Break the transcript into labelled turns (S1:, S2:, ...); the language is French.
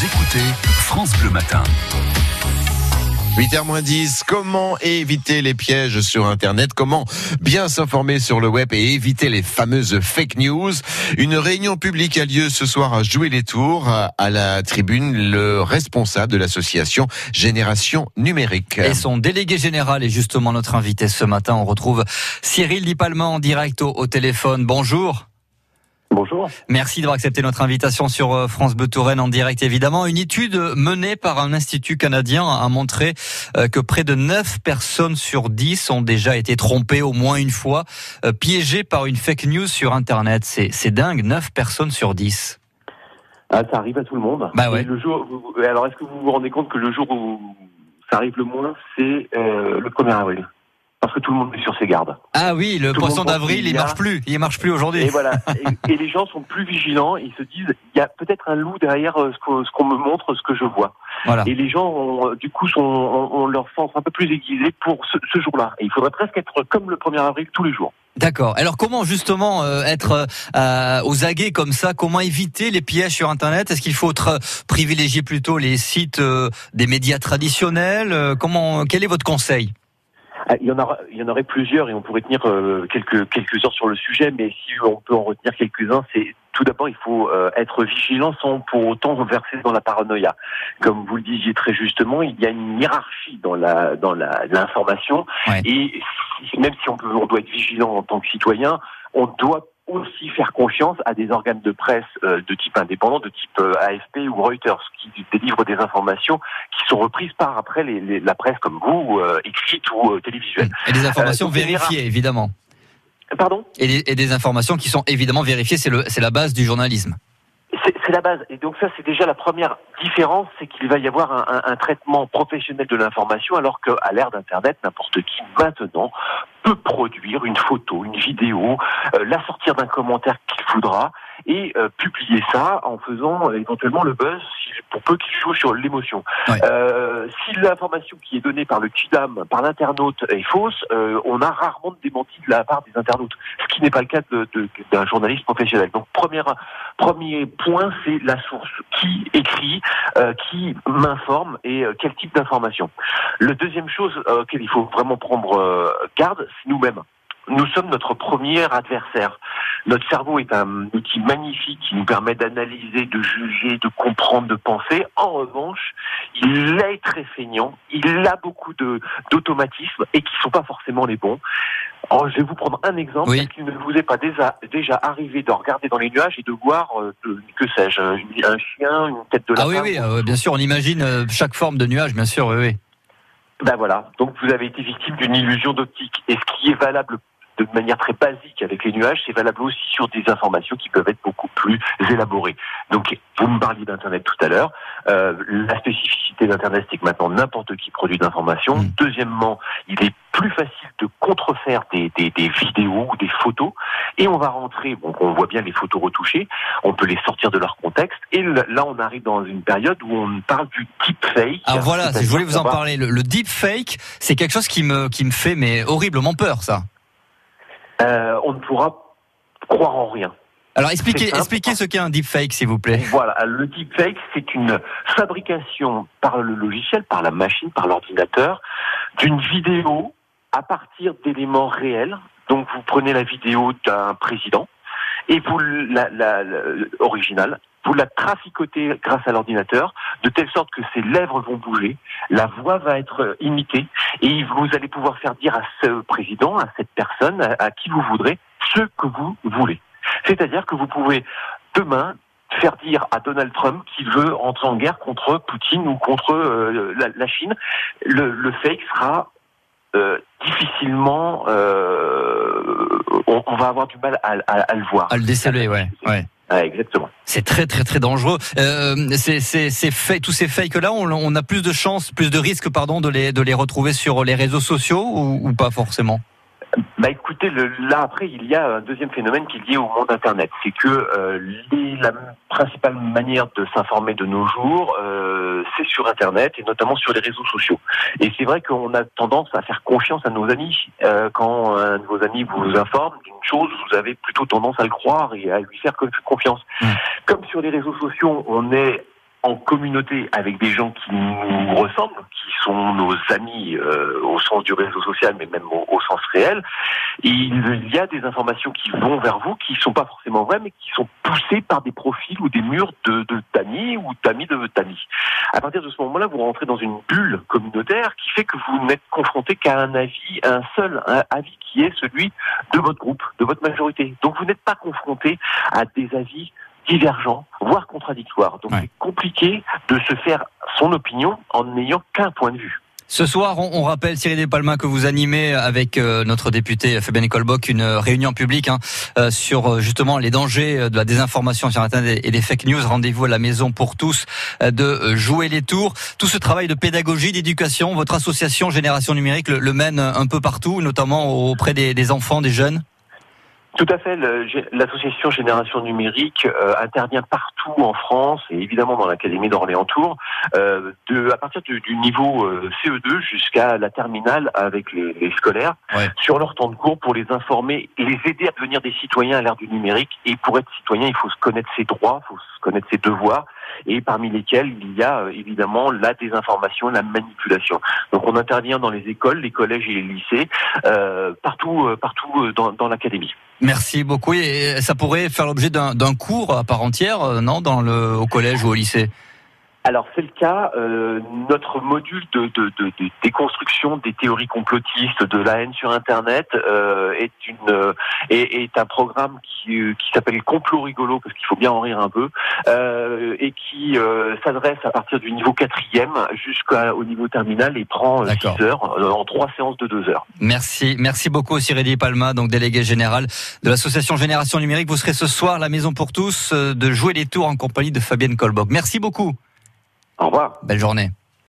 S1: Vous écoutez France Bleu Matin.
S2: 8h10, comment éviter les pièges sur Internet? Comment bien s'informer sur le web et éviter les fameuses fake news? Une réunion publique a lieu ce soir à Jouer les Tours. À la tribune, le responsable de l'association Génération Numérique.
S3: Et son délégué général est justement notre invité ce matin. On retrouve Cyril Lipalma en direct au, au téléphone. Bonjour.
S4: Bonjour.
S3: Merci d'avoir accepté notre invitation sur euh, France Bleu Touraine en direct évidemment. Une étude menée par un institut canadien a montré euh, que près de 9 personnes sur 10 ont déjà été trompées au moins une fois, euh, piégées par une fake news sur Internet. C'est dingue, 9 personnes sur 10.
S4: Ah, ça arrive à tout le monde.
S3: Bah ouais.
S4: Et le jour, alors est-ce que vous vous rendez compte que le jour où ça arrive le moins, c'est euh, le 1er avril? Parce que tout le monde est sur ses gardes.
S3: Ah oui, le
S4: Tout
S3: poisson d'avril, il marche plus. Il marche plus aujourd'hui.
S4: Et voilà. et, et les gens sont plus vigilants. Ils se disent, il y a peut-être un loup derrière euh, ce qu'on me montre, ce que je vois.
S3: Voilà.
S4: Et les gens, ont, euh, du coup, sont, ont, ont leur sens un peu plus aiguisé pour ce, ce jour-là. Et il faudrait presque être comme le 1er avril tous les jours.
S3: D'accord. Alors comment justement euh, être euh, aux aguets comme ça? Comment éviter les pièges sur Internet? Est-ce qu'il faut privilégier plutôt les sites euh, des médias traditionnels? Comment Quel est votre conseil?
S4: Il y en aura, il y en aurait plusieurs et on pourrait tenir euh, quelques quelques heures sur le sujet, mais si on peut en retenir quelques-uns, c'est tout d'abord il faut euh, être vigilant sans pour autant verser dans la paranoïa. Comme vous le disiez très justement, il y a une hiérarchie dans la dans la l'information
S3: Ouais.
S4: et même si on peut on doit être vigilant en tant que citoyen, on doit aussi faire confiance à des organes de presse euh, de type indépendant, de type euh, AFP ou Reuters, qui délivrent des informations qui sont reprises par après les, les- la presse comme vous, euh, écrite ou euh, télévisuelle.
S3: Et des informations vérifiées évidemment.
S4: Pardon?
S3: Et des, et des informations qui sont évidemment vérifiées. C'est la base du journalisme.
S4: C'est la base. Et donc ça, c'est déjà la première différence, c'est qu'il va y avoir un, traitement professionnel de l'information, alors qu'à l'ère d'Internet, n'importe qui maintenant peut produire une photo, une vidéo, euh, la sortir d'un commentaire qu'il voudra et euh, publier ça en faisant euh, éventuellement le buzz pour peu qu'il joue sur l'émotion. Euh, si l'information qui est donnée par le Kidam, par l'internaute est fausse, euh, on a rarement de démenti de la part des internautes, ce qui n'est pas le cas d'un journaliste professionnel. Donc première Premier point, c'est la source. Qui écrit, euh, qui m'informe et quel type d'information? Le deuxième chose auquel il faut vraiment prendre garde, c'est nous-mêmes. Nous sommes notre premier adversaire. Notre cerveau est un outil magnifique qui nous permet d'analyser, de juger, de comprendre, de penser. En revanche, il est très feignant. Il a beaucoup d'automatismes et qui sont pas forcément les bons. Alors, je vais vous prendre un exemple.
S3: Oui.
S4: Est-ce qu'il ne vous est pas déjà, déjà arrivé de regarder dans les nuages et de voir, euh, de- que sais-je, un chien, une tête de
S3: Ah
S4: lapin
S3: oui oui euh, bien sûr. On imagine euh, chaque forme de nuage bien sûr. Oui oui.
S4: Ben voilà. Donc vous avez été victime d'une illusion d'optique. Et ce qui est valable de manière très basique avec les nuages, c'est valable aussi sur des informations qui peuvent être beaucoup plus élaborées. Donc vous me parliez d'Internet tout à l'heure. Euh, la spécificité d'Internet, c'est que maintenant n'importe qui produit d'informations.
S3: Mm.
S4: Deuxièmement, il est plus facile de contrefaire des, des, des vidéos ou des photos. Et on va rentrer, bon, on voit bien les photos retouchées, on peut les sortir de leur contexte. Et là, on arrive dans une période où on parle du deepfake.
S3: Ah voilà. Je voulais vous en parler. Le, le deepfake, c'est quelque chose qui me qui me fait mais horriblement peur ça.
S4: Euh, on ne pourra croire en rien.
S3: Alors expliquez expliquez ce qu'est un deepfake s'il vous plaît.
S4: Voilà, le deepfake, c'est une fabrication par le logiciel, par la machine, par l'ordinateur, d'une vidéo à partir d'éléments réels. Donc vous prenez la vidéo d'un président et vous la, la, originale, vous la traficotez grâce à l'ordinateur, de telle sorte que ses lèvres vont bouger, la voix va être euh, imitée, et vous allez pouvoir faire dire à ce président, à cette personne, à, à qui vous voudrez, ce que vous voulez. C'est-à-dire que vous pouvez demain faire dire à Donald Trump qu'il veut entrer en guerre contre Poutine ou contre euh, la, la Chine. Le, le fake sera euh, difficilement, euh, on, on va avoir du mal à, à- à le voir.
S3: À le déceler ouais ouais.
S4: Ah, exactement.
S3: C'est très très très dangereux. Euh, c'est fake tous ces fakes là, on, on a plus de chances, plus de risques pardon de les de les retrouver sur les réseaux sociaux ou, ou pas forcément?
S4: Bah écoutez, le, là après il y a un deuxième phénomène qui est lié au monde Internet, c'est que euh, les, la principale manière de s'informer de nos jours, euh, c'est sur Internet et notamment sur les réseaux sociaux. Et c'est vrai qu'on a tendance à faire confiance à nos amis. Euh, quand un de vos amis vous informe d'une chose, vous avez plutôt tendance à le croire et à lui faire confiance.
S3: Mm.
S4: Comme sur les réseaux sociaux, on est en communauté avec des gens qui nous ressemblent, qui sont nos amis euh, au sens du réseau social, mais même au, sens réel. il y a des informations qui vont vers vous, qui sont pas forcément vraies, mais qui sont poussées par des profils ou des murs de d'amis ou d'amis de d'amis. À partir de ce moment-là, vous rentrez dans une bulle communautaire qui fait que vous n'êtes confronté qu'à un avis, un seul avis qui est celui de votre groupe, de votre majorité. Donc vous n'êtes pas confronté à des avis divergents, voire contradictoires. Donc c'est compliqué de se faire son opinion en n'ayant qu'un point de vue.
S3: Ce soir, on, rappelle, Cyril Despalma, que vous animez avec euh, notre député Fabien Colboc une réunion publique hein, euh, sur euh, justement les dangers de la désinformation sur Internet et des fake news. Rendez-vous à la maison pour tous de jouer les tours. Tout ce travail de pédagogie, d'éducation, votre association Génération Numérique le, mène un peu partout, notamment auprès des enfants, des jeunes
S4: tout à fait. L'association Génération Numérique euh, intervient partout en France et évidemment dans l'Académie d'Orléans-Tours, euh, à partir du, niveau euh, CE2 jusqu'à la terminale avec les, les scolaires, sur leur temps de cours pour les informer, les aider à devenir des citoyens à l'ère du numérique. Et pour être citoyen, il faut se connaître ses droits, il faut se connaître ses devoirs, et parmi lesquels il y a évidemment la désinformation, la manipulation. Donc on intervient dans les écoles, les collèges et les lycées, partout, partout dans, dans l'académie.
S3: Merci beaucoup. Et ça pourrait faire l'objet d'un cours à part entière, euh, non, dans le, au collège ou au lycée?
S4: Alors c'est le cas. Euh, notre module de, de, de, de, déconstruction des théories complotistes, de la haine sur Internet, euh, est une euh, est, est, un programme qui, euh, qui s'appelle Complot rigolo parce qu'il faut bien en rire un peu, euh, et qui s'adresse à partir du niveau quatrième jusqu'au niveau terminal et prend 6 heures en trois séances de 2 heures.
S3: Merci, merci beaucoup Cyril Palma, donc délégué général de l'association Génération Numérique. Vous serez ce soir à la Maison pour tous de jouer les tours en compagnie de Fabienne Colbock. Merci beaucoup.
S4: Au revoir.
S3: Belle journée.